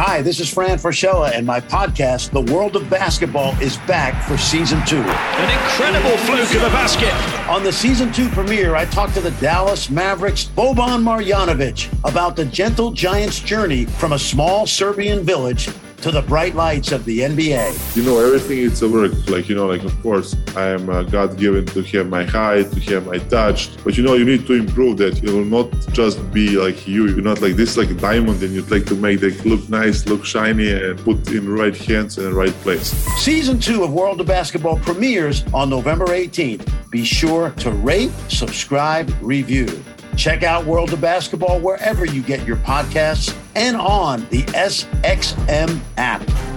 Hi, this is Fran Fraschilla, and my podcast, The World of Basketball, is back for season two. An incredible fluke of the basket. On the season two premiere, I talked to the Dallas Mavericks Boban Marjanovic about the gentle giant's journey from a small Serbian village to the bright lights of the NBA. You know, everything is a work. Like, you know, like, of course, I am uh, God given to have my height, to have my touch. But, you know, you need to improve that. You will not just be like you. You're not like this, like a diamond, and you'd like to make that look nice, look shiny, and put in right hands in the right place. Season two of World of Basketball premieres on November 18th. Be sure to rate, subscribe, review. Check out World of Basketball wherever you get your podcasts and on the SXM app.